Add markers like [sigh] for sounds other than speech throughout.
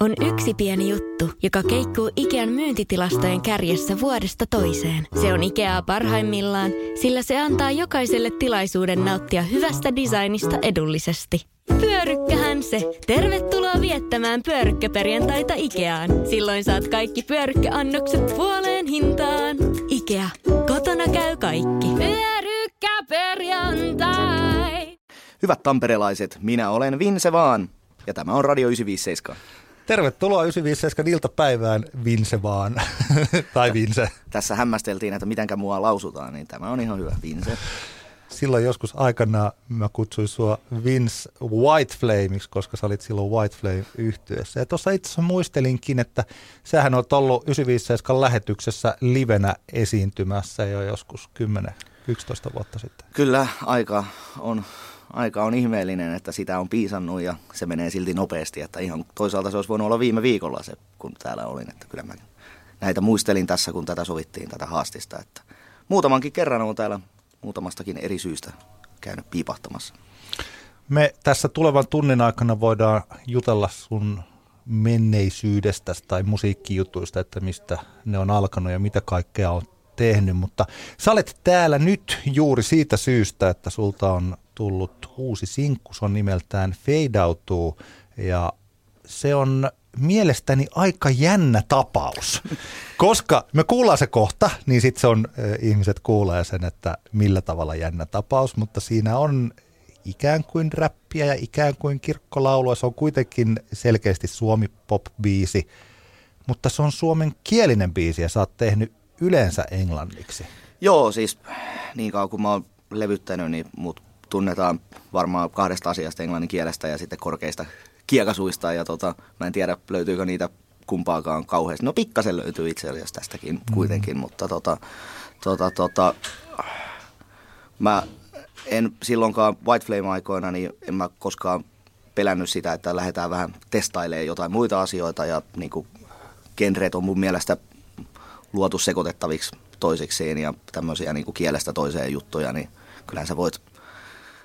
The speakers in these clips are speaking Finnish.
on yksi pieni juttu, joka keikkuu Ikean myyntitilastojen kärjessä vuodesta toiseen. Se on Ikeaa parhaimmillaan, sillä se antaa jokaiselle tilaisuuden nauttia hyvästä designista edullisesti. Pyörykkähän se! Tervetuloa viettämään pyörykkäperjantaita Ikeaan. Silloin saat kaikki pyörykkäannokset puoleen hintaan. Ikea. Kotona käy kaikki. Pyörykkäperjantai! Hyvät tamperelaiset, minä olen Vince Vaan ja tämä on Radio 957. Tervetuloa 957 iltapäivään, Vince vaan. [laughs] tai Vince. Tässä hämmästeltiin, että mitenkä mua lausutaan, niin tämä on ihan hyvä, Vince. Silloin joskus aikana mä kutsuin sua Vince White Flameiksi, koska sä olit silloin White Flame yhtyessä. Ja tuossa itse asiassa muistelinkin, että sähän on ollut 957 lähetyksessä livenä esiintymässä jo joskus 10-11 vuotta sitten. Kyllä, aika on aika on ihmeellinen, että sitä on piisannut ja se menee silti nopeasti. Että ihan toisaalta se olisi voinut olla viime viikolla se, kun täällä olin. Että kyllä mä näitä muistelin tässä, kun tätä sovittiin, tätä haastista. Että muutamankin kerran on täällä muutamastakin eri syystä käynyt piipahtamassa. Me tässä tulevan tunnin aikana voidaan jutella sun menneisyydestä tai musiikkijutuista, että mistä ne on alkanut ja mitä kaikkea on tehnyt, mutta sä olet täällä nyt juuri siitä syystä, että sulta on tullut uusi sinkku, se on nimeltään Fade Outuu, ja se on mielestäni aika jännä tapaus, [laughs] koska me kuullaan se kohta, niin sitten se on, ihmiset kuulee sen, että millä tavalla jännä tapaus, mutta siinä on ikään kuin räppiä ja ikään kuin kirkkolaulua, se on kuitenkin selkeästi suomi pop-biisi, mutta se on suomen kielinen biisi ja sä oot tehnyt yleensä englanniksi. Joo, siis niin kauan kuin mä oon levyttänyt, niin mut tunnetaan varmaan kahdesta asiasta englannin kielestä ja sitten korkeista kiekasuista. Ja tota, mä en tiedä, löytyykö niitä kumpaakaan kauheasti. No pikkasen löytyy itse asiassa tästäkin mm. kuitenkin, mutta tota, tota, tota, mä en silloinkaan White Flame-aikoina, niin en mä koskaan pelännyt sitä, että lähdetään vähän testailemaan jotain muita asioita ja niin kuin genret on mun mielestä luotu sekoitettaviksi toisekseen ja tämmöisiä niin kuin kielestä toiseen juttuja, niin kyllähän sä voit,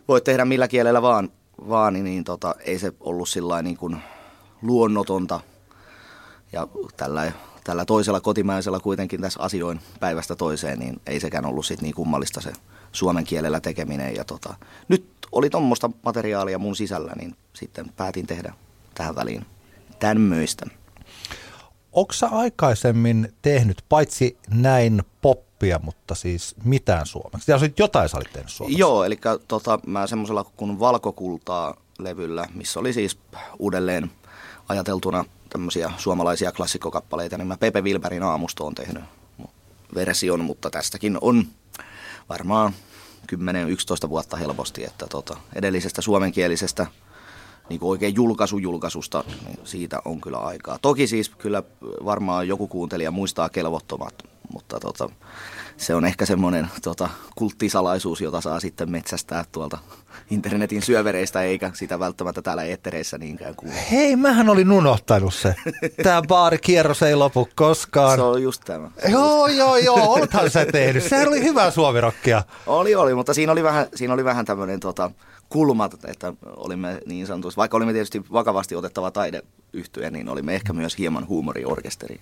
voit tehdä millä kielellä vaan, vaan niin, niin tota, ei se ollut sillä niin kuin luonnotonta ja tällä, tällä toisella kotimaisella kuitenkin tässä asioin päivästä toiseen, niin ei sekään ollut sit niin kummallista se suomen kielellä tekeminen. Ja tota, nyt oli tuommoista materiaalia mun sisällä, niin sitten päätin tehdä tähän väliin tämmöistä. Onko aikaisemmin tehnyt, paitsi näin poppia, mutta siis mitään suomeksi? Ja jotain sä olit tehnyt suomeksi. Joo, eli tota, mä semmoisella kuin Valkokultaa levyllä, missä oli siis uudelleen ajateltuna tämmöisiä suomalaisia klassikkokappaleita, niin mä Pepe Wilberin aamusto on tehnyt version, mutta tästäkin on varmaan 10-11 vuotta helposti, että tota, edellisestä suomenkielisestä niin kuin oikein julkaisujulkaisusta, niin siitä on kyllä aikaa. Toki siis kyllä varmaan joku kuuntelija muistaa kelvottomat, mutta tota, se on ehkä semmoinen tota, kulttisalaisuus, jota saa sitten metsästää tuolta internetin syövereistä, eikä sitä välttämättä täällä eettereissä niinkään kuule. Hei, mähän olin unohtanut se. Tämä baarikierros ei lopu koskaan. Se on just tämä. Joo, joo, joo, olethan sä tehnyt. Sehän oli hyvää suomirokkia. Oli, oli, mutta siinä oli vähän, siinä oli vähän tämmöinen tota, kulmat, että olimme niin sanotusti, vaikka olimme tietysti vakavasti otettava taideyhtyö, niin olimme ehkä myös hieman huumoriorkesteri.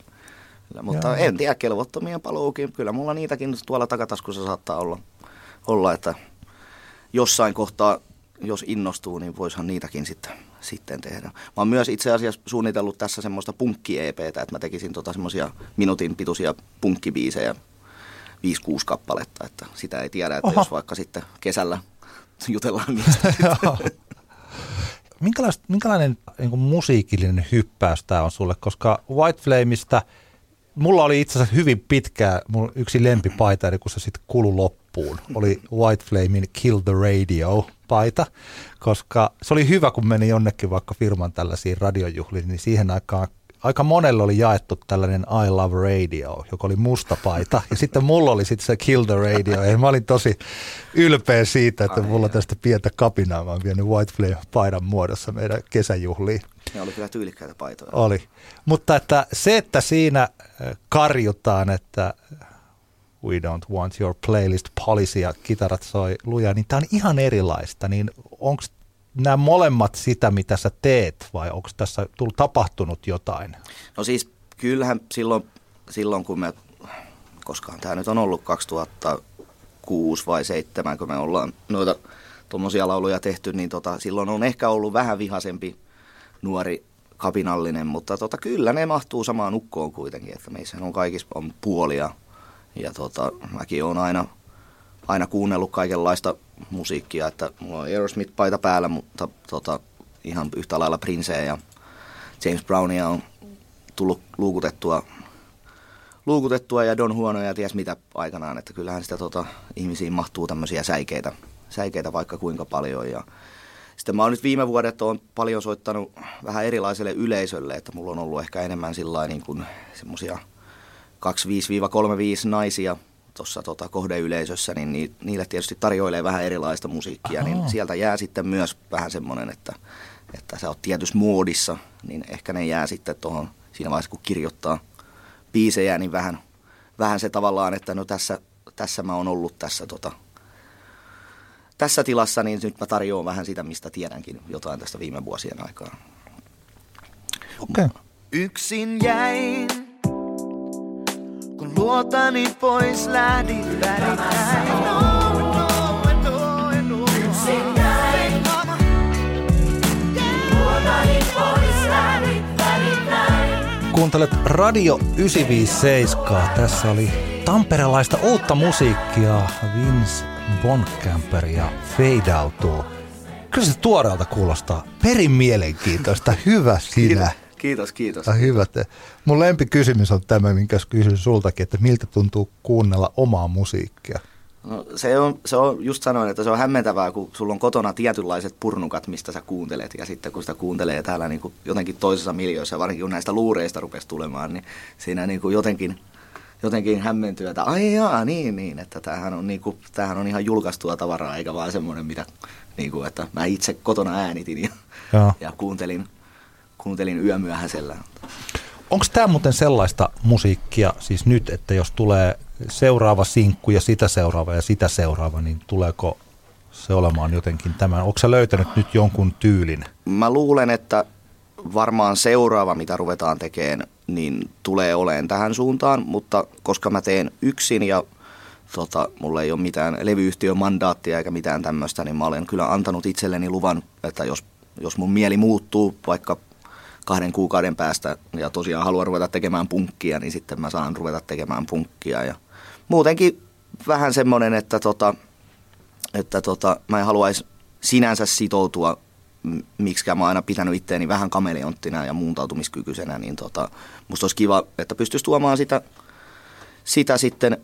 Kyllä, mutta Joo. en tiedä, kelvottomia paluukin. Kyllä mulla niitäkin tuolla takataskussa saattaa olla, olla että jossain kohtaa, jos innostuu, niin voisihan niitäkin sitten, sitten tehdä. Mä oon myös itse asiassa suunnitellut tässä semmoista punkki-EPtä, että mä tekisin tota semmoisia minuutin pituisia punkkibiisejä, 5-6 kappaletta, että sitä ei tiedä, että Oho. jos vaikka sitten kesällä jutellaan [laughs] niistä. minkälainen niin musiikillinen hyppäys tämä on sulle, koska White Flameista – mulla oli itse asiassa hyvin pitkää, mun yksi lempipaita, eli kun se sitten kulu loppuun, oli White Flamein Kill the Radio paita, koska se oli hyvä, kun meni jonnekin vaikka firman tällaisiin radiojuhliin, niin siihen aikaan aika monelle oli jaettu tällainen I Love Radio, joka oli musta paita. Ja sitten mulla oli sitten se Kill the Radio. Ja mä olin tosi ylpeä siitä, että Ai mulla tästä pientä kapinaa. Mä oon vienyt White Flame paidan muodossa meidän kesäjuhliin. Ne oli kyllä tyylikkäitä paitoja. Oli. Mutta että se, että siinä äh, karjutaan, että we don't want your playlist policy ja kitarat soi lujaa, niin tämä on ihan erilaista. Niin onko nämä molemmat sitä, mitä sä teet, vai onko tässä tullut tapahtunut jotain? No siis kyllähän silloin, silloin kun me, koskaan tämä nyt on ollut 2006 vai 2007, kun me ollaan noita tuommoisia lauluja tehty, niin tota, silloin on ehkä ollut vähän vihasempi nuori kapinallinen, mutta tota, kyllä ne mahtuu samaan ukkoon kuitenkin, että meissä on kaikissa on puolia. Ja tota, mäkin olen aina, aina kuunnellut kaikenlaista musiikkia, että mulla on Aerosmith-paita päällä, mutta tota, ihan yhtä lailla Princeä ja James Brownia on tullut luukutettua, luukutettua ja Don Huono ja ties mitä aikanaan, että kyllähän sitä tota, ihmisiin mahtuu tämmöisiä säikeitä, säikeitä vaikka kuinka paljon ja sitten mä oon nyt viime vuodet on paljon soittanut vähän erilaiselle yleisölle, että mulla on ollut ehkä enemmän sillä niin kuin semmosia 25-35 naisia tuossa tota, kohdeyleisössä, niin ni, niille tietysti tarjoilee vähän erilaista musiikkia, niin Aha. niin sieltä jää sitten myös vähän semmoinen, että, että sä oot tietyssä muodissa, niin ehkä ne jää sitten tuohon siinä vaiheessa, kun kirjoittaa biisejä, niin vähän, vähän se tavallaan, että no tässä, tässä mä oon ollut tässä tota, tässä tilassa, niin nyt mä tarjoan vähän sitä, mistä tiedänkin jotain tästä viime vuosien aikaa. Okei. Okay. Yksin jäin, kun luotani pois lähdit värittäin. Kuuntelet Radio 957. Tässä oli tamperelaista uutta musiikkia Vince Bondcamper ja Fade Outuu. Kyllä se tuoreelta kuulostaa. Perin mielenkiintoista. Hyvä sinä. Kiitos, kiitos. Ja hyvä. Mun lempikysymys on tämä, minkä kysyn sultakin, että miltä tuntuu kuunnella omaa musiikkia? No, se, on, se on, just sanoin, että se on hämmentävää, kun sulla on kotona tietynlaiset purnukat, mistä sä kuuntelet, ja sitten kun sitä kuuntelee täällä niin kuin jotenkin toisessa miljöissä, varsinkin kun näistä luureista rupesi tulemaan, niin siinä niin kuin jotenkin jotenkin hämmentyä, että ai jaa, niin, niin, että tämähän on, niin kuin, tämähän on ihan julkaistua tavaraa, eikä vaan semmoinen, mitä, niin kuin, että mä itse kotona äänitin ja, ja kuuntelin, kuuntelin yömyöhäisellä. Onko tämä muuten sellaista musiikkia siis nyt, että jos tulee seuraava sinkku ja sitä seuraava ja sitä seuraava, niin tuleeko se olemaan jotenkin tämän? Onko sä löytänyt nyt jonkun tyylin? Mä luulen, että varmaan seuraava, mitä ruvetaan tekemään, niin tulee oleen tähän suuntaan, mutta koska mä teen yksin ja tota, mulla ei ole mitään levyyhtiön mandaattia eikä mitään tämmöistä, niin mä olen kyllä antanut itselleni luvan, että jos, jos mun mieli muuttuu vaikka kahden kuukauden päästä ja tosiaan haluan ruveta tekemään punkkia, niin sitten mä saan ruveta tekemään punkkia. Ja muutenkin vähän semmoinen, että, tota, että tota, mä en haluaisi sinänsä sitoutua miksi mä oon aina pitänyt itteeni vähän kameleonttina ja muuntautumiskykyisenä, niin tota, musta olisi kiva, että pystyisi tuomaan sitä, sitä sitten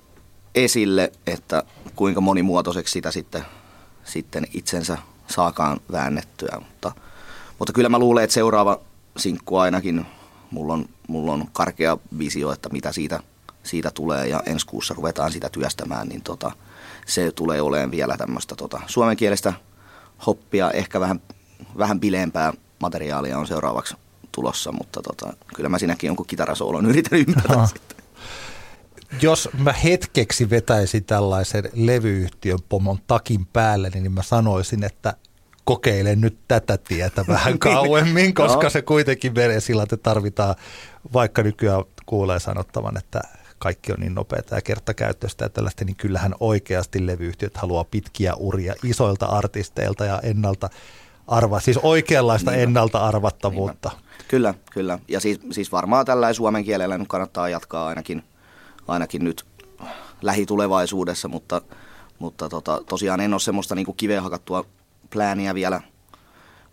esille, että kuinka monimuotoiseksi sitä sitten, sitten itsensä saakaan väännettyä. Mutta, mutta kyllä mä luulen, että seuraava sinkku ainakin, mulla on, mulla on karkea visio, että mitä siitä, siitä tulee ja ensi kuussa ruvetaan sitä työstämään, niin tota, se tulee olemaan vielä tämmöistä tota, suomenkielistä hoppia, ehkä vähän vähän bileempää materiaalia on seuraavaksi tulossa, mutta tota, kyllä mä siinäkin jonkun kitarasoolon [laughs] yritän ymmärtää sitten. Jos mä hetkeksi vetäisin tällaisen levyyhtiön pomon takin päälle, niin mä sanoisin, että kokeile nyt tätä tietä [laughs] vähän kauemmin, koska no. se kuitenkin menee sillä, että tarvitaan, vaikka nykyään kuulee sanottavan, että kaikki on niin nopeata ja kertakäyttöistä ja tällaista, niin kyllähän oikeasti levyyhtiöt haluaa pitkiä uria isoilta artisteilta ja ennalta arva, siis oikeanlaista niin ennalta arvattavuutta. Niin kyllä, kyllä. Ja siis, siis varmaan tällä suomen kielellä nyt kannattaa jatkaa ainakin, ainakin nyt lähitulevaisuudessa, mutta, mutta tota, tosiaan en ole semmoista niin kiveen hakattua plääniä vielä,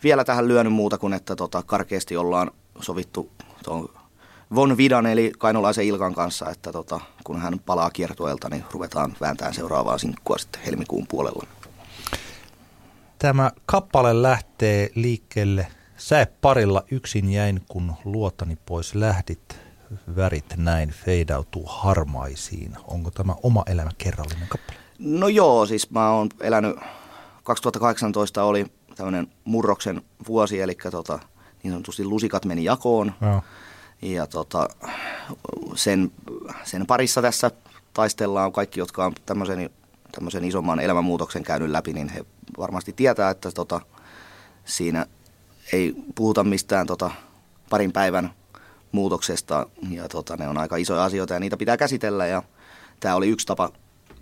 vielä tähän lyönyt muuta kuin, että tota, karkeasti ollaan sovittu tuon Von Vidan eli Kainolaisen Ilkan kanssa, että tota, kun hän palaa kiertueelta, niin ruvetaan vääntämään seuraavaa sinkkua sitten helmikuun puolella. Tämä kappale lähtee liikkeelle Sä parilla yksin jäin, kun luotani pois lähdit. Värit näin feidautuu harmaisiin. Onko tämä oma elämä kerrallinen kappale? No joo, siis mä oon elänyt, 2018 oli tämmöinen murroksen vuosi, eli tota, niin sanotusti lusikat meni jakoon. Joo. Ja tota, sen, sen parissa tässä taistellaan kaikki, jotka on tämmöisen, tämmöisen isomman elämänmuutoksen käynyt läpi, niin he varmasti tietää, että tota, siinä ei puhuta mistään tota, parin päivän muutoksesta ja tota, ne on aika isoja asioita ja niitä pitää käsitellä ja tämä oli yksi tapa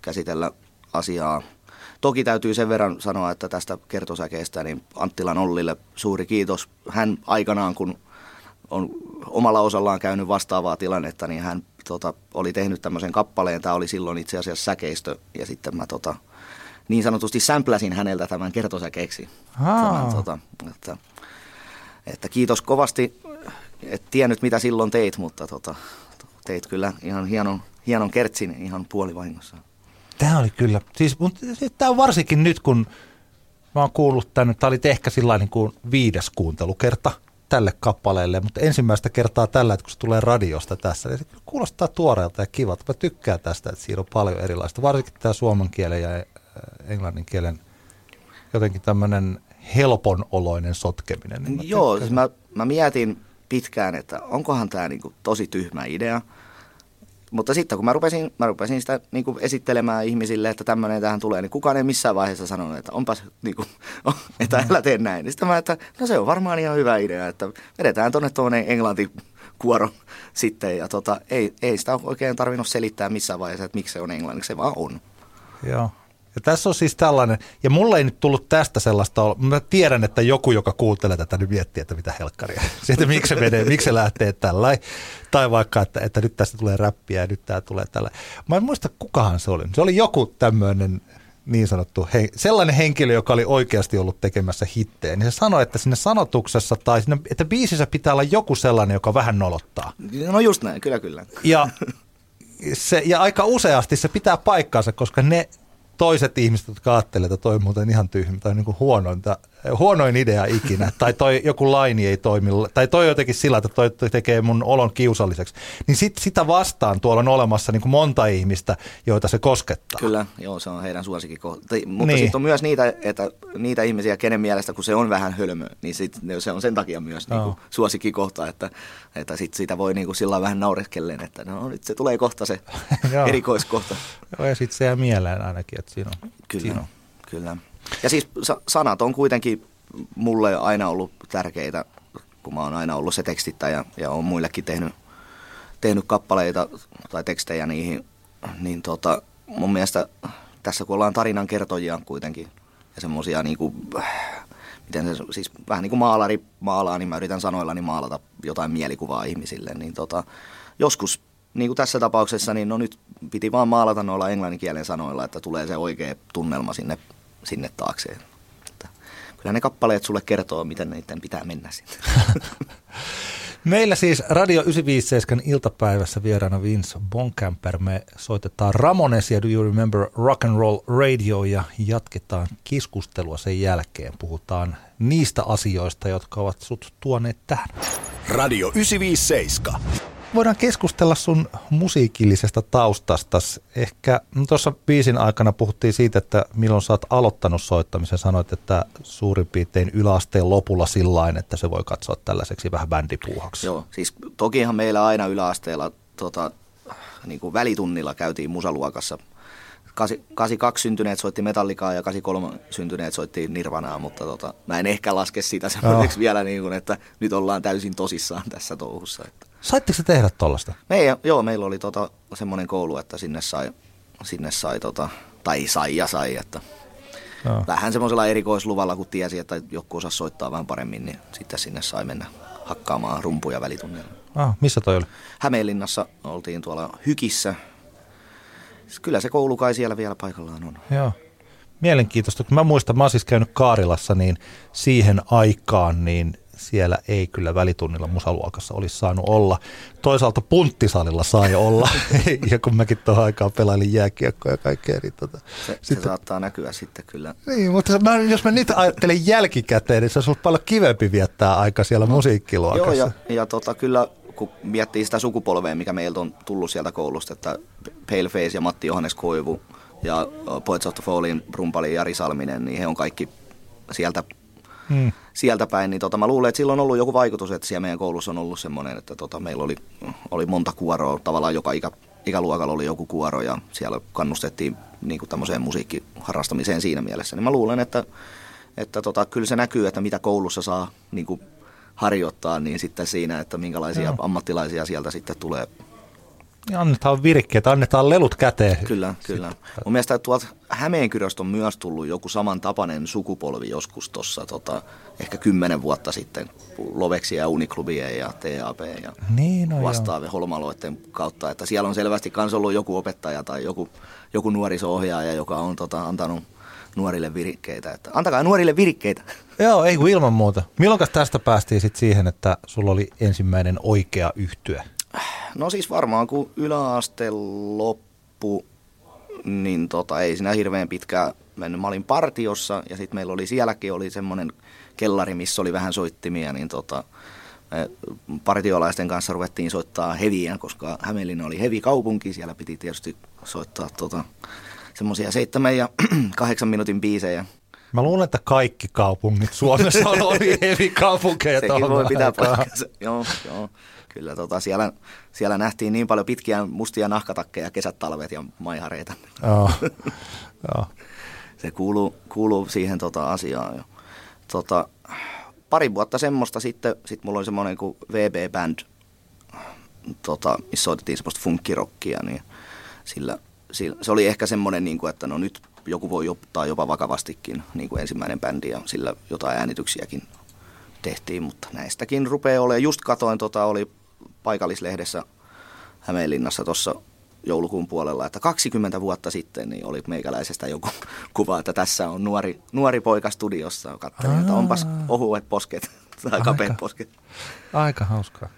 käsitellä asiaa. Toki täytyy sen verran sanoa, että tästä kertosäkeestä niin Anttilan Ollille suuri kiitos. Hän aikanaan, kun on omalla osallaan käynyt vastaavaa tilannetta, niin hän tota, oli tehnyt tämmöisen kappaleen. Tämä oli silloin itse asiassa säkeistö ja sitten mä tota, niin sanotusti sämpläsin häneltä tämän kertosäkeeksi. Tämän, tota, että, että kiitos kovasti. Et tiennyt mitä silloin teit, mutta tota, teit kyllä ihan hienon, hienon kertsin ihan puolivahingossa. Tämä oli kyllä, siis, mutta tämä on varsinkin nyt, kun mä oon kuullut tänne, tämä oli ehkä sillä niin kuin viides kuuntelukerta tälle kappaleelle, mutta ensimmäistä kertaa tällä, että kun se tulee radiosta tässä, niin se kuulostaa tuoreelta ja kivalta. Mä tykkään tästä, että siinä on paljon erilaista, varsinkin tämä suomen kielen ja äh, englannin kielen jotenkin tämmöinen helpon oloinen sotkeminen. Niin Joo, siis mä, mä mietin pitkään, että onkohan tämä niinku tosi tyhmä idea – mutta sitten kun mä rupesin, mä rupesin sitä niin kuin esittelemään ihmisille, että tämmöinen tähän tulee, niin kukaan ei missään vaiheessa sanonut, että onpas, niin kuin, [laughs] että älä tee näin. Niin sitten mä, että no se on varmaan ihan hyvä idea, että vedetään tuonne tuonne kuoro sitten. Ja tota, ei, ei sitä oikein tarvinnut selittää missään vaiheessa, että miksi se on englanniksi, se vaan on. Joo. Ja tässä on siis tällainen, ja mulle ei nyt tullut tästä sellaista, mä tiedän, että joku, joka kuuntelee tätä, nyt miettii, että mitä helkkaria. [laughs] Sitten miksi se menee, miksi se lähtee tällä. Tai vaikka, että, että nyt tästä tulee räppiä ja nyt tämä tulee tällä. Mä en muista, kukahan se oli. Se oli joku tämmöinen niin sanottu, he, sellainen henkilö, joka oli oikeasti ollut tekemässä hittejä, niin se sanoi, että sinne sanotuksessa tai sinne, että biisissä pitää olla joku sellainen, joka vähän nolottaa. No just näin, kyllä kyllä. Ja, [laughs] se, ja aika useasti se pitää paikkaansa, koska ne toiset ihmiset, jotka ajattelevat, että toi muuten ihan tyhmä tai niin kuin huonointa, huonoin idea ikinä, [laughs] tai toi joku laini ei toimi, tai toi jotenkin sillä, että toi tekee mun olon kiusalliseksi, niin sit, sitä vastaan tuolla on olemassa niin kuin monta ihmistä, joita se koskettaa. Kyllä, joo, se on heidän suosikkikohta. Mutta niin. sitten on myös niitä, että niitä ihmisiä, kenen mielestä kun se on vähän hölmö, niin sit, se on sen takia myös no. niin kuin suosikkikohta, että, että sit sitä voi niin kuin sillä vähän naureskellen, että no nyt se tulee kohta se [laughs] erikoiskohta. Joo, ja sitten se jää mieleen ainakin, että siinä on. Kyllä, siinä on. kyllä. Ja siis sanat on kuitenkin mulle aina ollut tärkeitä, kun mä oon aina ollut se tekstittäjä ja on muillekin tehnyt, tehnyt kappaleita tai tekstejä niihin, niin tota, mun mielestä tässä kun ollaan tarinan kertojia kuitenkin ja semmosia niinku, miten se, siis vähän niin kuin maalari maalaa, niin mä yritän sanoillani maalata jotain mielikuvaa ihmisille, niin tota, joskus niin kuin tässä tapauksessa, niin no nyt piti vaan maalata noilla englanninkielen sanoilla, että tulee se oikea tunnelma sinne, sinne taakse. Että kyllä ne kappaleet sulle kertoo, miten niiden pitää mennä sinne. [laughs] Meillä siis Radio 957 iltapäivässä vieraana Vince Bonkamper. Me soitetaan Ramonesia Do You Remember Rock and Roll Radio ja jatketaan keskustelua sen jälkeen. Puhutaan niistä asioista, jotka ovat sut tuoneet tähän. Radio 957 voidaan keskustella sun musiikillisesta taustasta. Ehkä no tuossa biisin aikana puhuttiin siitä, että milloin sä oot aloittanut soittamisen. Sanoit, että suurin piirtein yläasteen lopulla sillain, että se voi katsoa tällaiseksi vähän bändipuuhaksi. Joo, siis tokihan meillä aina yläasteella tota, niin kuin välitunnilla käytiin musaluokassa. 82 syntyneet soitti metallikaa ja 83 syntyneet soitti nirvanaa, mutta tota, mä en ehkä laske sitä semmoiseksi no. vielä, niin kuin, että nyt ollaan täysin tosissaan tässä touhussa. Että. Saitteko se tehdä tuollaista? Me, joo, meillä oli tota, semmoinen koulu, että sinne sai, sinne sai tota, tai sai ja sai, että no. vähän semmoisella erikoisluvalla, kun tiesi, että joku osaa soittaa vähän paremmin, niin sitten sinne sai mennä hakkaamaan rumpuja välitunnilla. Ah, missä toi oli? Hämeenlinnassa oltiin tuolla Hykissä. Kyllä se koulu kai siellä vielä paikallaan on. Joo. Mielenkiintoista. Kun mä muistan, mä oon siis käynyt Kaarilassa, niin siihen aikaan niin siellä ei kyllä välitunnilla musaluokassa olisi saanut olla. Toisaalta punttisalilla sai olla, [laughs] ja kun mäkin tuohon aikaan pelailin jääkiekkoa ja kaikkea. Niin tota, se, sitten, se saattaa näkyä sitten kyllä. Niin, mutta mä, jos mä nyt ajattelen jälkikäteen, niin se olisi ollut paljon kivempi viettää aika siellä no, musiikkiluokassa. Joo, ja, ja tota, kyllä kun miettii sitä sukupolvea, mikä meiltä on tullut sieltä koulusta, että Paleface ja Matti Johannes Koivu ja Poets of the Fallin rumpali Jari Salminen, niin he on kaikki sieltä hmm. sieltä päin, niin tota, mä luulen, että sillä on ollut joku vaikutus, että siellä meidän koulussa on ollut semmoinen, että tota, meillä oli, oli monta kuoroa, tavallaan joka ikä, ikäluokalla oli joku kuoro ja siellä kannustettiin niin kuin tämmöiseen musiikkiharrastamiseen siinä mielessä. Niin mä luulen, että, että tota, kyllä se näkyy, että mitä koulussa saa niin kuin harjoittaa, niin sitten siinä, että minkälaisia Joo. ammattilaisia sieltä sitten tulee. Annetaan virikkeet, annetaan lelut käteen. Kyllä, kyllä. Mun mielestä tuolta Hämeenkyröstä on myös tullut joku samantapainen sukupolvi joskus tuossa tota, ehkä kymmenen vuotta sitten Loveksia ja Uniklubien ja TAP ja Niin, no joo. vastaavien holmaloiden kautta. Että siellä on selvästi myös ollut joku opettaja tai joku, joku nuoriso-ohjaaja, joka on tota, antanut nuorille virikkeitä. Että antakaa nuorille virikkeitä. [laughs] Joo, ei kun ilman muuta. Milloin tästä päästiin sitten siihen, että sulla oli ensimmäinen oikea yhtyä? No siis varmaan kun yläaste loppu, niin tota, ei siinä hirveän pitkään mennyt. Mä olin partiossa ja sitten meillä oli sielläkin oli semmoinen kellari, missä oli vähän soittimia, niin tota, me partiolaisten kanssa ruvettiin soittaa heviä, koska Hämeenlinna oli hevi kaupunki, siellä piti tietysti soittaa tota, semmoisia seitsemän ja [clears throat] kahdeksan minuutin biisejä. Mä luulen, että kaikki kaupungit Suomessa on oli [laughs] hevi kaupunkeja. Sekin voi pitää paikkansa. Joo, joo. Kyllä tota, siellä, siellä nähtiin niin paljon pitkiä mustia nahkatakkeja, kesät, talvet ja maihareita. Joo. [laughs] Joo. Se kuuluu, kuuluu siihen tota asiaan. Ja, tota, pari vuotta semmoista sitten, sit mulla oli semmoinen kuin VB Band, tota, missä soitettiin semmoista funkkirokkia, niin sillä, sillä, se oli ehkä semmoinen, niin kuin, että no nyt joku voi ottaa jopa vakavastikin niin kuin ensimmäinen bändi ja sillä jotain äänityksiäkin tehtiin, mutta näistäkin rupeaa olemaan. Just katoin, tota, oli paikallislehdessä Hämeenlinnassa tuossa joulukuun puolella, että 20 vuotta sitten niin oli meikäläisestä joku [laughs] kuva, että tässä on nuori, nuori poika studiossa. Katselin, että onpas ohuet posket [laughs] tai kapeat posket. Aika hauskaa.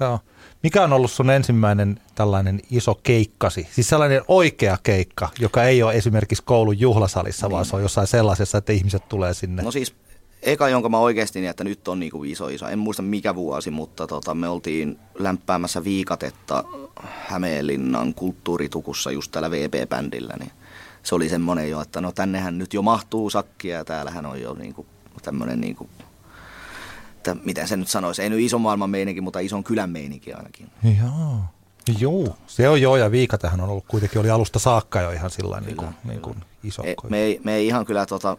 Joo. Mikä on ollut sun ensimmäinen tällainen iso keikkasi? Siis sellainen oikea keikka, joka ei ole esimerkiksi koulun juhlasalissa, vaan se on jossain sellaisessa, että ihmiset tulee sinne. No siis eka, jonka mä oikeasti niin, että nyt on niinku iso iso. En muista mikä vuosi, mutta tota, me oltiin lämpäämässä viikatetta Hämeenlinnan kulttuuritukussa just täällä VB-bändillä. Niin se oli semmoinen jo, että no tännehän nyt jo mahtuu sakkia ja täällähän on jo niinku tämmöinen niinku, että miten se nyt sanoisi, ei nyt ison maailman meininki, mutta ison kylän meininki ainakin. Joo. Joo, se on joo ja Viikatähän on ollut kuitenkin oli alusta saakka jo ihan sillä niin kuin, niin kuin iso. Me, ei, me ei ihan kyllä tota,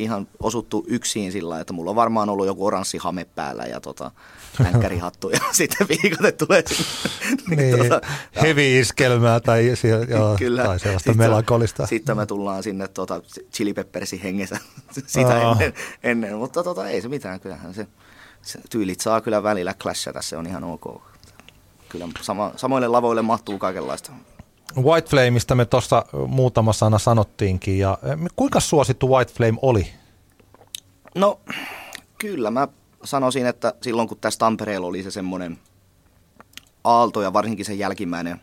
ihan osuttu yksin sillä että mulla on varmaan ollut joku oranssi hame päällä ja tota, länkkärihattu ja [laughs] sitten viikatet tulee sinne. [laughs] niin, tota, heavy iskelmää tai, joo, [laughs] Kyllä. tai sellaista Sitten- melankolista. Sitten me tullaan sinne tota, chili peppersin hengessä sitä Aa. ennen, ennen, mutta tota, ei se mitään, kyllähän se, se tyylit saa kyllä välillä clashata, se on ihan ok. Kyllä sama, samoille lavoille mahtuu kaikenlaista. White Flameista me tuossa muutama sana sanottiinkin. Ja kuinka suosittu White Flame oli? No kyllä mä sanoisin, että silloin kun tässä Tampereella oli se semmoinen aalto ja varsinkin se jälkimmäinen,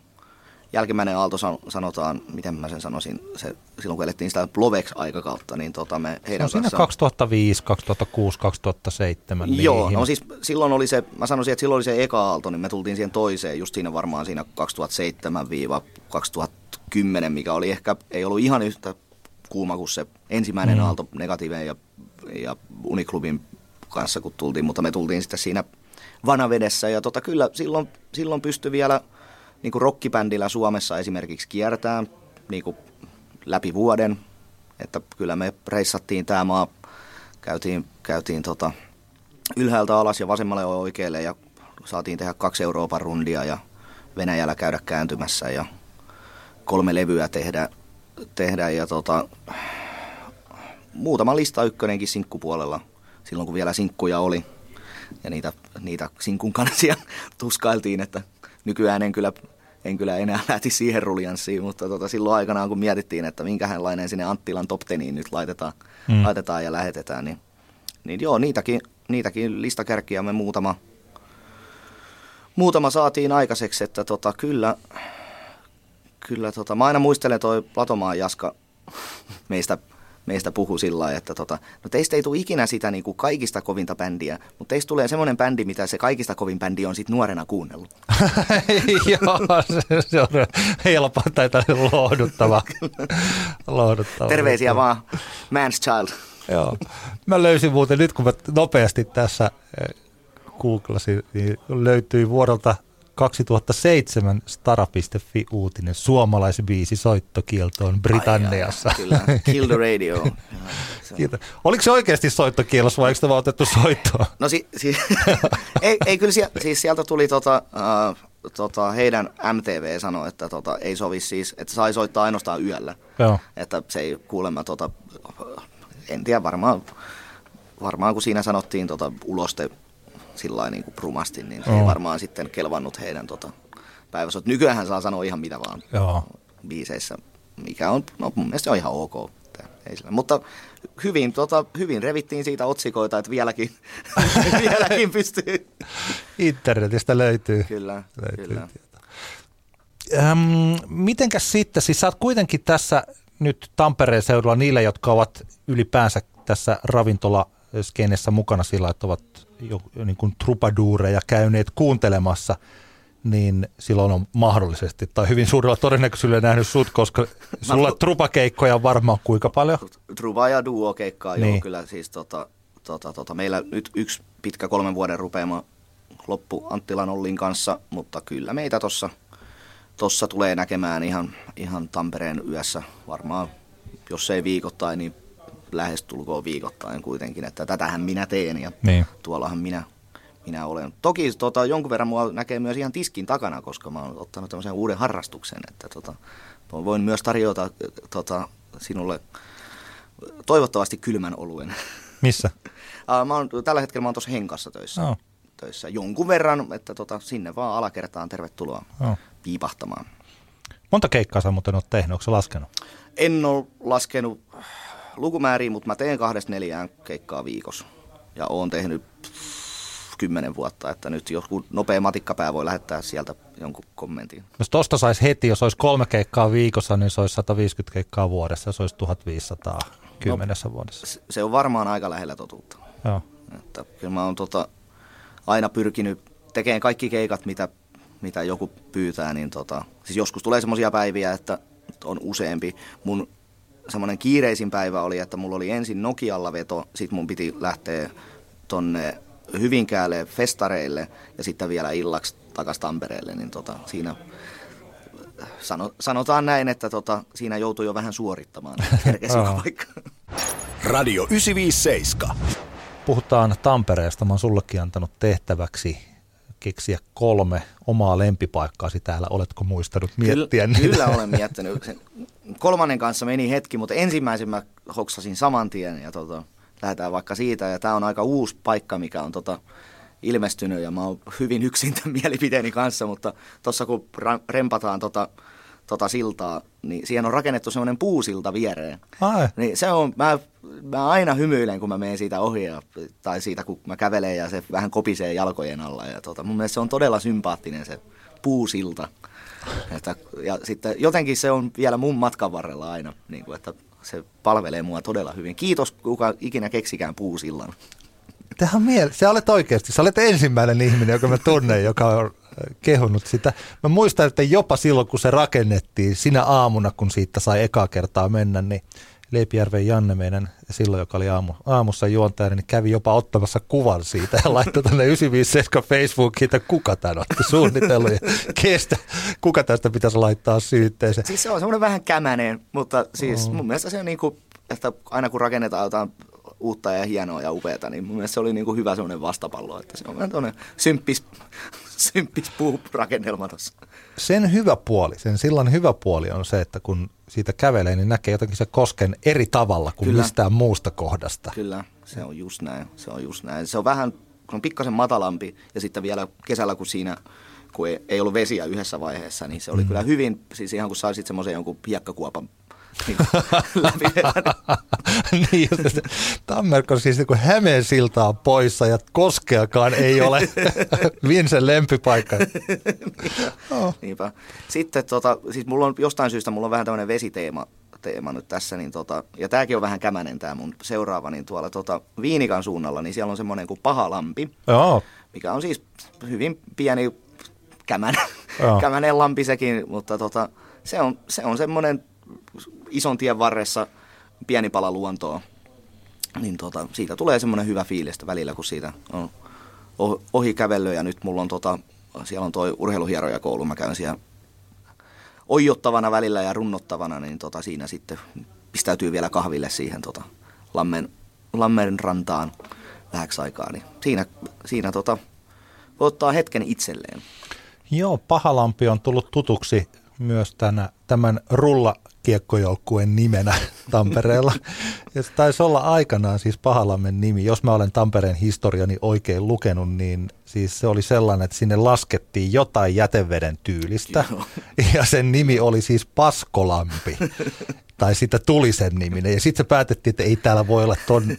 jälkimmäinen aalto san- sanotaan, miten mä sen sanoisin, se, silloin kun elettiin sitä Blovex-aikakautta, niin tota me heidän No siinä kanssaan- 2005, 2006, 2007. Joo, niihin. no siis silloin oli se, mä sanoisin, että silloin oli se eka aalto, niin me tultiin siihen toiseen, just siinä varmaan siinä 2007-2010, mikä oli ehkä, ei ollut ihan yhtä kuuma kuin se ensimmäinen Mm. mm. aalto negatiiveen ja, ja Uniklubin kanssa, kun tultiin, mutta me tultiin sitten siinä vanavedessä ja tota, kyllä silloin, silloin pystyi vielä niin kuin rockibändillä Suomessa esimerkiksi kiertämään niin kuin läpi vuoden, että kyllä me reissattiin tämä maa, käytiin, käytiin tota, ylhäältä alas ja vasemmalle ja oikealle ja saatiin tehdä kaksi Euroopan rundia ja Venäjällä käydä kääntymässä ja kolme levyä tehdä, tehdä ja tota, muutama lista ykkönenkin sinkkupuolella silloin kun vielä sinkkuja oli. Ja niitä, niitä sinkun kansia [laughs] tuskailtiin, että nykyään en kyllä, en kyllä enää [laughs] lähti siihen ruljanssiin, mutta tota, silloin aikanaan kun mietittiin, että minkälainen sinne Anttilan top teniin nyt laitetaan, Mm. mm. laitetaan ja lähetetään, niin, niin joo, niitäkin, niitäkin listakärkiä me muutama, muutama saatiin aikaiseksi, että tota, kyllä, kyllä tota, mä aina muistelen toi Platomaan Jaska [laughs] meistä, meistä puhu sillä lailla, että tota, no teistä ei tule ikinä sitä niin kuin kaikista kovinta bändiä, mutta teistä tulee semmoinen bändi, mitä se kaikista kovin bändi on sitten nuorena kuunnellut. [laughs] Joo, se, se on helppo tai lohduttava. [laughs] lohduttava. Terveisiä vaan, Man's Child. Joo. Mä löysin muuten nyt, kun mä nopeasti tässä eh, googlasin, niin löytyi vuodelta 2007 Stara.fi uutinen suomalaisbiisi soittokieltoon Britanniassa. Ai, ai, kyllä, Kill the Radio. [laughs] Kiitos. Oliko se oikeasti soittokielos vai eikö vaan otettu soittoa? No si, si, [laughs] ei, ei, kyllä sieltä, siis sieltä tuli tota, uh, tota, heidän MTV sanoi, että tota, ei sovi siis, että sai soittaa ainoastaan yöllä. Joo. Että se ei kuulemma, tota, en tiedä varmaan, varmaan kun siinä sanottiin tota, uloste sillä niin kuin prumasti, niin se ei varmaan sitten kelvannut heidän tota, päivässä. Nykyään saa sanoa ihan mitä vaan Joo. biiseissä, mikä on, no mun mielestä se on ihan ok. Ei sillä. Mutta hyvin, tota, hyvin revittiin siitä otsikoita, että vieläkin, [laughs] vieläkin pystyy. Internetistä löytyy. Kyllä, löytyy kyllä. Ähm, mitenkäs sitten, siis sä oot kuitenkin tässä nyt Tampereen seudulla niille, jotka ovat ylipäänsä tässä ravintolaskenessä mukana sillä, että ovat jo niin kuin trupaduureja käyneet kuuntelemassa, niin silloin on mahdollisesti tai hyvin suurella todennäköisyydellä nähnyt sut, koska sulla trupakeikkoja on varmaan kuinka paljon? Truva ja duo keikkaa niin. Joo kyllä siis tota, tota, tota, meillä nyt yksi pitkä kolmen vuoden rupeama loppu Anttilan Ollin kanssa, mutta kyllä meitä tossa, tossa tulee näkemään ihan, ihan Tampereen yössä varmaan, jos ei viikoittain, niin lähestulkoon viikoittain kuitenkin, että tätähän minä teen ja Niin. tuollahan minä, minä olen. Toki tota, jonkun verran mua näkee myös ihan tiskin takana, koska mä oon ottanut tämmöisen uuden harrastuksen, että tota, voin myös tarjota tota, sinulle toivottavasti kylmän oluen. Missä? [laughs] Mä oon, tällä hetkellä mä oon tuossa Henkassa töissä, Joo. töissä jonkun verran, että tota, sinne vaan alakertaan tervetuloa Joo. piipahtamaan. Monta keikkaa sä muuten oot tehnyt, onko laskenut? En ole laskenut lukumääriä, mutta mä teen kahdesta neljään keikkaa viikossa. Ja oon tehnyt kymmenen vuotta, että nyt joku nopea matikkapää voi lähettää sieltä jonkun kommentin. Jos tosta saisi heti, jos olisi kolme keikkaa viikossa, niin se olisi 150 keikkaa vuodessa, se olisi 1500 kymmenessä vuodessa. Se- Se on varmaan aika lähellä totuutta. Joo. Että kyllä mä oon tota, aina pyrkinyt tekemään kaikki keikat, mitä, mitä joku pyytää. Niin tota, siis joskus tulee semmoisia päiviä, että on useampi. Mun semmoinen kiireisin päivä oli, että mulla oli ensin Nokialla veto, sit mun piti lähteä tonne Hyvinkäälle festareille ja sitten vielä illaksi takaisin Tampereelle, niin tota, siinä sano, sanotaan näin, että tota, siinä joutui jo vähän suorittamaan, [laughs] vaikka. Radio 957. Puhutaan Tampereesta. Mä oon sullekin antanut tehtäväksi keksiä kolme omaa lempipaikkaasi täällä. Oletko muistanut miettiä kyllä, niitä? Kyllä olen miettinyt. Sen kolmannen kanssa meni hetki, mutta ensimmäisen mä hoksasin saman tien ja tota, lähdetään vaikka siitä. Ja tämä on aika uusi paikka, mikä on tota, ilmestynyt ja mä oon hyvin yksin tämän mielipiteeni kanssa, mutta tuossa kun ra- rempataan tota, tota siltaa, niin siihen on rakennettu semmoinen puusilta viereen. Ai, Niin se on, mä, mä aina hymyilen, kun mä menen siitä ohi, ja, tai siitä, kun mä kävelen ja se vähän kopisee jalkojen alla. Ja tota, mun mielestä se on todella sympaattinen se puusilta. Että, ja sitten jotenkin se on vielä mun matkan varrella aina, niin kuin, että se palvelee mua todella hyvin. Kiitos, kuka ikinä keksikään puusillan. Tähän miele- sä olet oikeasti, sä olet ensimmäinen ihminen, joka mä tunnen, joka on äh, kehunut sitä. Mä muistan, että jopa silloin, kun se rakennettiin, sinä aamuna, kun siitä sai ekaa kertaa mennä, niin Leipijärven Janne, meidän silloin, joka oli aamu, aamussa juontajana, niin kävi jopa ottamassa kuvan siitä ja laittoi tänne 957 Facebookiin, että kuka tämän otti suunnitellut ja kestä, kuka tästä pitäisi laittaa syytteeseen. Siis se on semmoinen vähän kämäneen, mutta siis mun mielestä se on niin kuin, että aina kun rakennetaan jotain uutta ja hienoa ja upeata, niin mun mielestä se oli niin kuin hyvä semmoinen vastapallo, että se on vähän tuonne symppis, [laughs] symppis puurakennelma tuossa. sen hyvä puoli, sen sillan hyvä puoli on se, että kun siitä kävelee, niin näkee jotenkin se kosken eri tavalla kuin Kyllä. mistään muusta kohdasta. Kyllä, se on just näin, se on just näin. Se on vähän, kun on pikkasen matalampi ja sitten vielä kesällä, kun siinä kun ei, ei ollut vesiä yhdessä vaiheessa, niin se oli mm. kyllä hyvin, siis ihan kun saisit semmoisen jonkun hiekkakuopan niin läpi [laughs] niin, just, Tammerko siis niin kuin Hämeen siltaa poissa ja koskeakaan ei ole [laughs] Vinsen lempipaikka. Oh. Niinpä. Sitten tota, siis mulla on jostain syystä mulla on vähän tämmöinen vesiteema teema nyt tässä, niin tota, ja tämäkin on vähän kämänen tämä mun seuraava, niin tuolla tota, Viinikan suunnalla, niin siellä on semmoinen kuin Pahalampi, Joo, mikä on siis hyvin pieni kämänen, Joo. [laughs] kämänen lampi sekin, mutta tota, se on, se on semmoinen ison tien varressa pieni pala luontoa. Niin tota, siitä tulee semmoinen hyvä fiilistä välillä, kun siitä on ohi kävellyt ja nyt mulla on tota, siellä on toi urheiluhierojakoulu, mä käyn siellä oijottavana välillä ja runnottavana, niin tota, siinä sitten pistäytyy vielä kahville siihen tota, Lammen, Lammen rantaan vähäksi aikaa, niin siinä, siinä tota, ottaa hetken itselleen. Joo, Pahalampi on tullut tutuksi myös tänä, tämän rullakiekkojoukkueen nimenä [laughs] Tampereella. Ja se taisi olla aikanaan siis Pahalammen nimi. Jos mä olen Tampereen historiani oikein lukenut, niin siis se oli sellainen, että sinne laskettiin jotain jäteveden tyylistä. Joo. [laughs] Ja sen nimi oli siis Paskolampi. tai siitä tuli sen niminen. Ja sitten se päätettiin, että ei täällä voi olla ton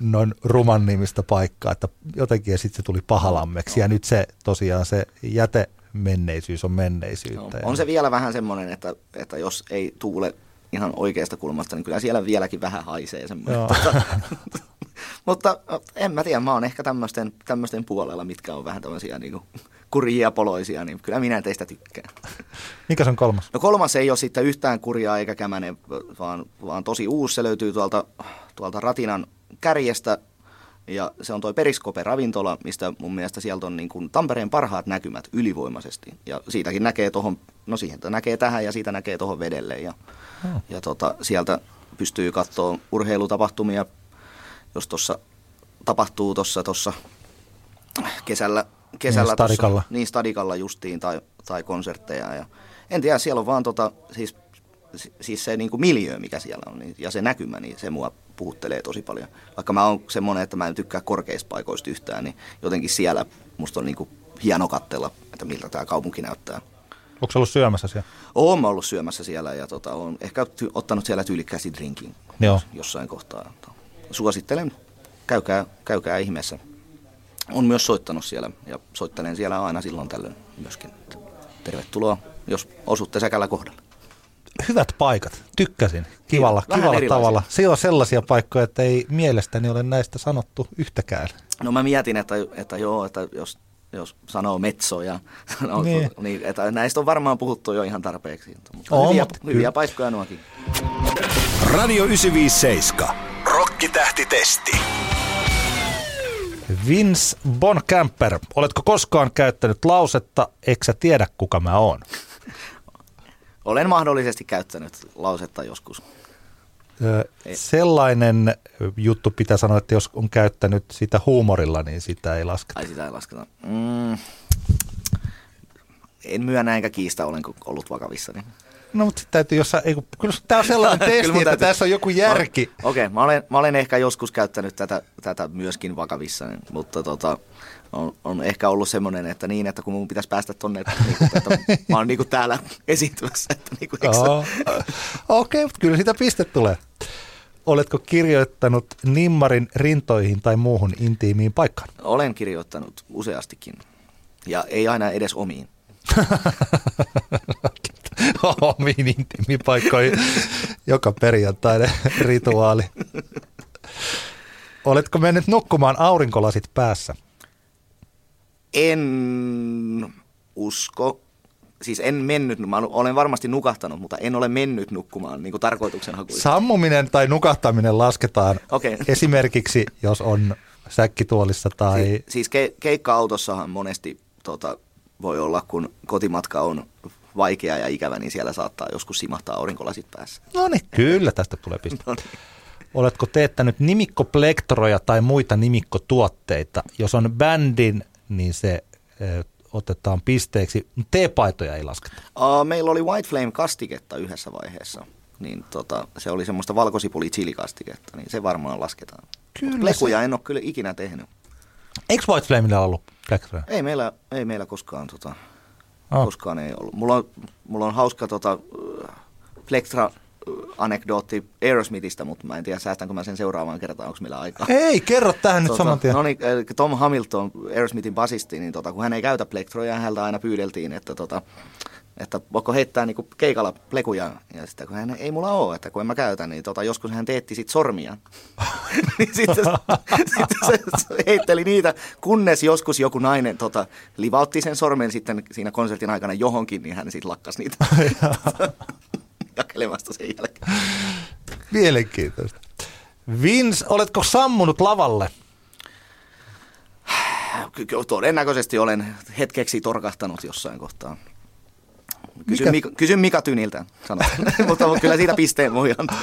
noin ruman nimistä paikkaa, että jotenkin ja sitten se tuli pahalammeksi. Ja nyt se tosiaan se jäte menneisyys on menneisyyttä. No, on se vielä vähän semmoinen, että, että jos ei tuule ihan oikeasta kulmasta, niin kyllä siellä vieläkin vähän haisee semmoinen. Tota, [laughs] mutta en mä tiedä, mä oon ehkä tämmöisten, tämmöisten puolella, mitkä on vähän tämmöisiä niin kurjia poloisia, niin kyllä minä teistä tykkään. [laughs] Mikä se on kolmas? No kolmas ei ole sitten yhtään kurjaa eikä kämänen, vaan, vaan tosi uusi. Se löytyy tuolta, tuolta Ratinan kärjestä ja se on toi Periskope-ravintola, mistä mun mielestä sieltä on niin kuin Tampereen parhaat näkymät ylivoimaisesti. Ja siitäkin näkee tuohon, no siihen näkee tähän ja siitä näkee tuohon vedelle. Ja, Hmm. ja tota, sieltä pystyy katsoa urheilutapahtumia, jos tuossa tapahtuu tuossa tossa kesällä, kesällä Niin, stadikalla. Tossa, niin stadikalla justiin tai, tai konsertteja. Ja, en tiedä, siellä on vaan tota, siis, siis se niin kuin miljö, mikä siellä on, niin, ja se näkymä, niin se mua puhuttelee tosi paljon. Vaikka mä oon semmoinen, että mä en tykkää korkeista paikoista yhtään, niin jotenkin siellä musta on niin kuin hieno katsella, että miltä tämä kaupunki näyttää. Onko ollut syömässä siellä? Oon mä ollut syömässä siellä ja tota, on ehkä ty- ottanut siellä tyylikkäästi drinkin Joo. jossain kohtaa. Suosittelen, käykää, käykää ihmeessä. On myös soittanut siellä ja soittelen siellä aina silloin tällöin myöskin. Tervetuloa, jos osutte säkällä kohdalle. Hyvät paikat, tykkäsin. Kivalla, Vähän kivalla erilaisia. tavalla. Se on sellaisia paikkoja, että ei mielestäni ole näistä sanottu yhtäkään. No mä mietin, että, että joo, että jos, jos sanoo metso ja [laughs] sanoo, Niin. niin. Niin, että näistä on varmaan puhuttu jo ihan tarpeeksi. Mutta On, hyviä, mutta hyviä kyllä. paikkoja nuokin. Radio 957. Rokkitähtitesti. Vince Boncamper, oletko koskaan käyttänyt lausetta, eikö sä tiedä kuka mä oon? Olen mahdollisesti käyttänyt lausetta joskus. Sellainen juttu pitää sanoa, että jos on käyttänyt sitä huumorilla, niin sitä ei lasketa. Ai sitä ei lasketa. Mm. En myönnä enkä kiistä, olenko ollut vakavissa. Niin. No mutta täytyy jossain, ei, kun- kyllä tämä on sellainen [laughs] testi, että tässä on joku järki. Okei, okay, mä, olen, mä olen ehkä joskus käyttänyt tätä, tätä myöskin vakavissa, mutta tota, on, on ehkä ollut semmoinen, että niin, että kun mun pitäisi päästä tonne, että, niinku, että [laughs] mä oon niinku täällä esiintymässä, että sä- Joo. Okei, okay, mutta kyllä sitä piste tulee. Oletko kirjoittanut nimmarin rintoihin tai muuhun intiimiin paikkaan? olen kirjoittanut useastikin ja ei aina edes omiin. [laughs] Omiin intiimiin paikkoihin joka perjantainen rituaali. Oletko mennyt nukkumaan aurinkolasit päässä? En usko, siis en mennyt, mä olen varmasti nukahtanut, mutta en ole mennyt nukkumaan niin tarkoituksenhakuisesti. Sammuminen tai nukahtaminen lasketaan Okei. esimerkiksi, jos on säkkituolissa tai... Si- siis ke- keikka-autossahan monesti tota, voi olla, kun kotimatka on vaikea ja ikävä, niin siellä saattaa joskus simahtaa aurinkolasit päässä. No niin, kyllä tästä tulee piste. [laughs] No niin. Oletko teettänyt nimikkoplektroja tai muita nimikkotuotteita? Jos on bändin, niin se ö, otetaan pisteeksi. T-paitoja ei lasketa. Uh, meillä oli White Flame-kastiketta yhdessä vaiheessa. Niin tota, se oli semmoista valkosipuli chilikastiketta, niin se varmaan lasketaan. Kyllä Lekuja en ole kyllä ikinä tehnyt. Eikö White Flamella ollut plektroja? Ei meillä, ei meillä koskaan, tota, Ah. koskaan ei ollut. Mulla on, mulla on hauska tota, äh, Flextra anekdootti Aerosmithista, mutta mä en tiedä säästänkö mä sen seuraavaan kertaan, onko meillä aikaa. Ei, kerro tähän nyt saman tien. No niin, Tom Hamilton, Aerosmithin basisti, niin tota, kun hän ei käytä plektroja, häneltä aina pyydeltiin, että, tota, että voiko heittää niinku keikalla plekuja. Ja sitten kun hän ei mulla ole, että kun en mä käytä, niin tota, joskus hän teetti sit sormia. [laughs] niin sitten, sitten se, se heitteli niitä, kunnes joskus joku nainen tota, livautti sen sormen sitten siinä konsertin aikana johonkin, niin hän sitten lakkas niitä [laughs] jakelemasta sen jälkeen. Mielenkiintoista. Vince, oletko sammunut lavalle? todennäköisesti olen hetkeksi torkahtanut jossain kohtaa. Kysy Mika, kysy Mika Tyniltä, [laughs] mutta kyllä siitä pisteen voi antaa.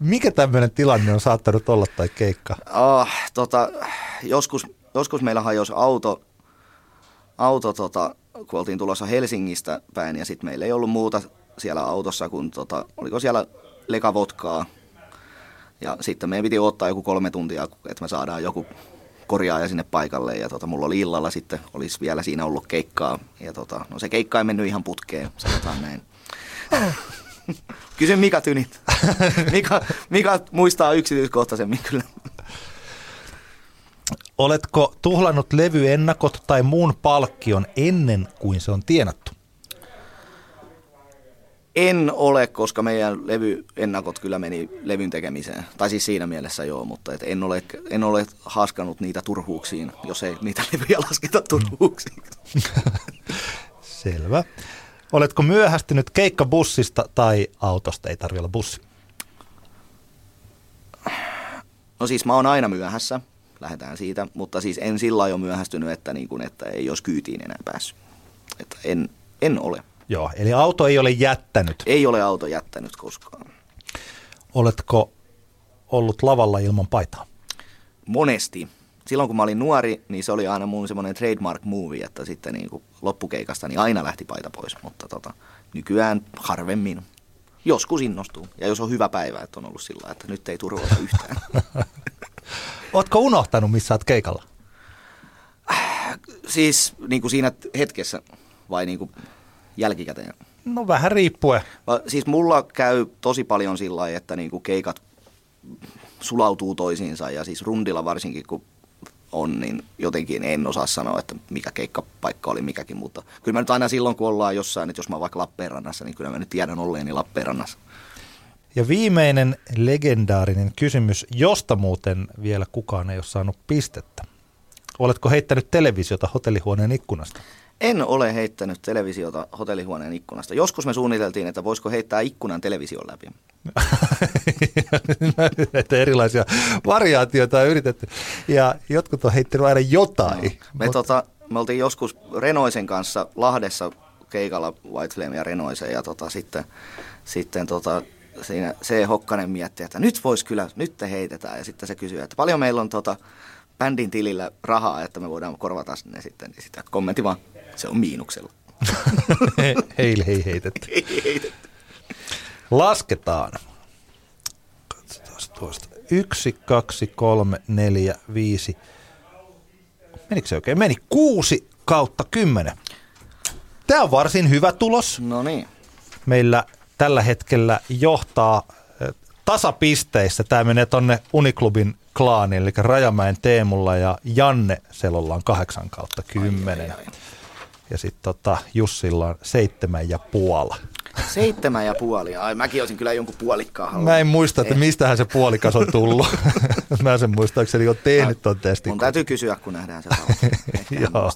Mikä tämmöinen tilanne on saattanut olla tai keikka? Oh, tota, joskus, joskus meillä hajosi auto, auto tota, kun oltiin tulossa Helsingistä päin ja sitten meillä ei ollut muuta siellä autossa kuin, tota, oliko siellä lekavodkaa. Ja sitten meidän piti ottaa joku kolme tuntia, että me saadaan joku korjaaja sinne paikalle. Ja tota, mulla oli illalla sitten, olisi vielä siinä ollut keikkaa. Ja tota, no se keikka ei mennyt ihan putkeen, sanotaan näin. [laughs] Kysy Mika Tynit. [laughs] Mika, Mika muistaa yksityiskohtaisemmin kyllä. Oletko tuhlannut levyennakot tai muun palkkion ennen kuin se on tienattu? En ole, koska meidän levyennakot kyllä meni levyn tekemiseen. Tai siis siinä mielessä joo, mutta et en, ole, en ole haskannut niitä turhuuksiin, jos ei niitä [laughs] levyjä lasketa turhuuksiin. [laughs] Selvä. Oletko myöhästynyt keikkabussista tai autosta? Ei tarvitse olla bussi. No siis mä oon aina myöhässä, lähdetään siitä, mutta siis en sillä lailla ole myöhästynyt, että, niin kuin, että ei olisi kyytiin enää päässyt. Että en, en ole. Joo, eli auto ei ole jättänyt. Ei ole auto jättänyt koskaan. Oletko ollut lavalla ilman paitaa? Monesti. Silloin kun mä olin nuori, niin se oli aina mun semmoinen trademark movie, että sitten niin kuin loppukeikasta niin aina lähti paita pois, mutta tota, nykyään harvemmin. Joskus innostuu. Ja jos on hyvä päivä, että on ollut sillä, että nyt ei turvata yhtään. [laughs] Oletko unohtanut, missä olet keikalla? siis niin kuin siinä hetkessä vai niin kuin jälkikäteen? No vähän riippuen. Va- Siis mulla käy tosi paljon sillä lailla, että niinku keikat sulautuu toisiinsa ja siis rundilla varsinkin kun on, niin jotenkin en osaa sanoa, että mikä keikkapaikka oli mikäkin, mutta kyllä mä nyt aina silloin, kun ollaan jossain, että jos mä oon vaikka Lappeenrannassa, niin kyllä mä nyt tiedän olleeni Lappeenrannassa. Ja viimeinen legendaarinen kysymys, josta muuten vielä kukaan ei ole saanut pistettä. Oletko heittänyt televisiota hotellihuoneen ikkunasta? En ole heittänyt televisiota hotellihuoneen ikkunasta. Joskus me suunniteltiin, että voisiko heittää ikkunan television läpi. [laughs] Näitä erilaisia variaatioita on yritetty. Ja jotkut on heittänyt aina jotain. Me, tota, me oltiin joskus Renoisen kanssa Lahdessa keikalla White Flame ja Renoisen ja tota, sitten, sitten tota, siinä se Hokkanen mietti, että nyt vois kyllä, nyt te heitetään. Ja sitten se kysyi, että paljon meillä on tota, bändin tilillä rahaa, että me voidaan korvata ne sitten. Niin sitä kommentti vaan, se on miinuksella. [laughs] Heille ei heitetty. Ei heitetty. Lasketaan. Katsotaan tuosta. Yksi, kaksi, kolme, neljä, viisi. Menikö se oikein? Meni kuusi kautta kymmenen. Tämä on varsin hyvä tulos. No niin. Meillä tällä hetkellä johtaa eh, tasapisteissä. Tämä menee tonne Uniklubin klaaniin, eli Rajamäen Teemulla ja Janne Selolla on kahdeksan kautta kymmenen. ai, ai. Ja sitten tota, Jussilla on seitsemän ja puoli. Seitsemän ja puoli. Ai, mäkin olisin kyllä jonkun puolikkaan halunnut. Mä en muista, että mistähän se puolikas on tullut. [laughs] Mä sen muistaakseni on tehnyt ton testin. Mun täytyy kysyä, kun nähdään se [laughs] Joo.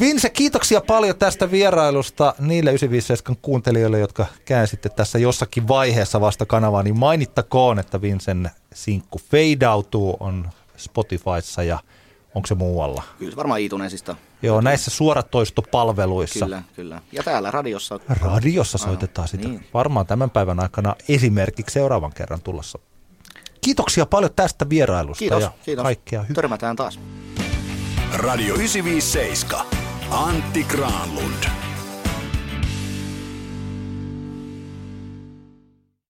Vince, kiitoksia paljon tästä vierailusta niille 957 kuuntelijoille, jotka käänsitte tässä jossakin vaiheessa vasta kanavaa, niin mainittakoon, että Vincen sinkku Feidautuu on Spotifyssa ja onko se muualla? Kyllä varmaan Iitunesista. Joo, näissä suoratoistopalveluissa. Kyllä, kyllä. Ja täällä radiossa. Radiossa soitetaan sitä. niin. Varmaan tämän päivän aikana esimerkiksi seuraavan kerran tulossa. Kiitoksia paljon tästä vierailusta Kiitos, ja kiitos. kaikkea hyvää. Törmätään taas. Radio 957. Antti Granlund.